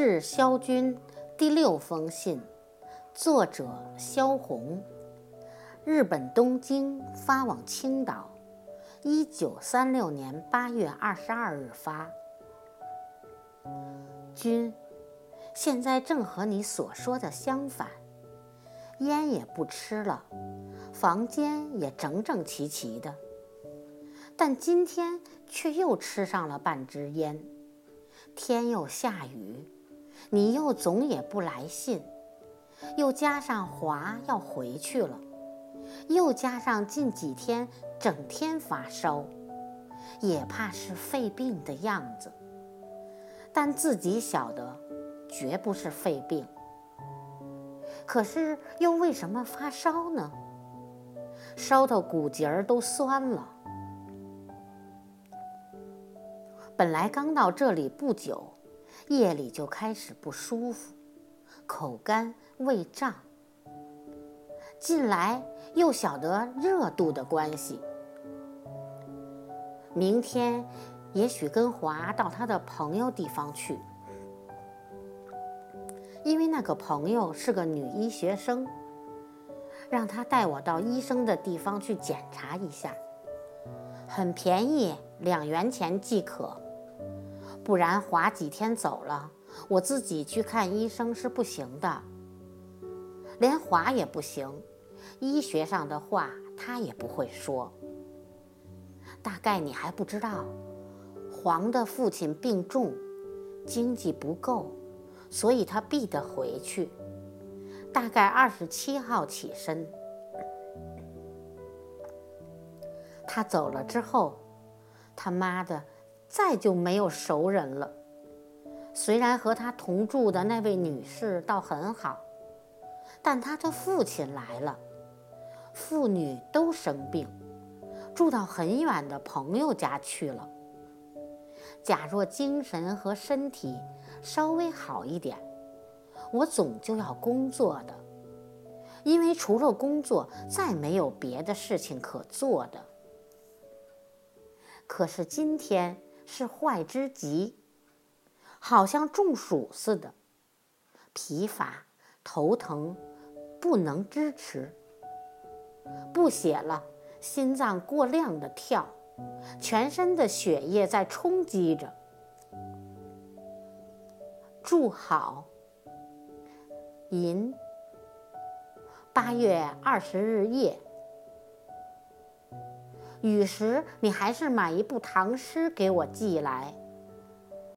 致萧军第六封信，作者萧红，日本东京发往青岛，一九三六年八月二十二日发。君，现在正和你所说的相反，烟也不吃了，房间也整整齐齐的，但今天却又吃上了半支烟。天又下雨，你又总也不来信，又加上华要回去了，又加上近几天整天发烧，也怕是肺病的样子。但自己晓得，绝不是肺病。可是又为什么发烧呢？烧到骨节儿都酸了。本来刚到这里不久，夜里就开始不舒服，口干胃胀。近来又晓得热度的关系，明天也许跟华到他的朋友地方去，因为那个朋友是个女医学生，让他带我到医生的地方去检查一下，很便宜，两元钱即可。不然华几天走了，我自己去看医生是不行的。连华也不行，医学上的话他也不会说。大概你还不知道，黄的父亲病重，经济不够，所以他必得回去。大概二十七号起身。他走了之后，他妈的。再就没有熟人了。虽然和他同住的那位女士倒很好，但他的父亲来了，父女都生病，住到很远的朋友家去了。假若精神和身体稍微好一点，我总就要工作的，因为除了工作，再没有别的事情可做的。可是今天。是坏之极，好像中暑似的，疲乏、头疼，不能支持。不写了，心脏过量的跳，全身的血液在冲击着。祝好，寅，八月二十日夜。雨时，你还是买一部唐诗给我寄来。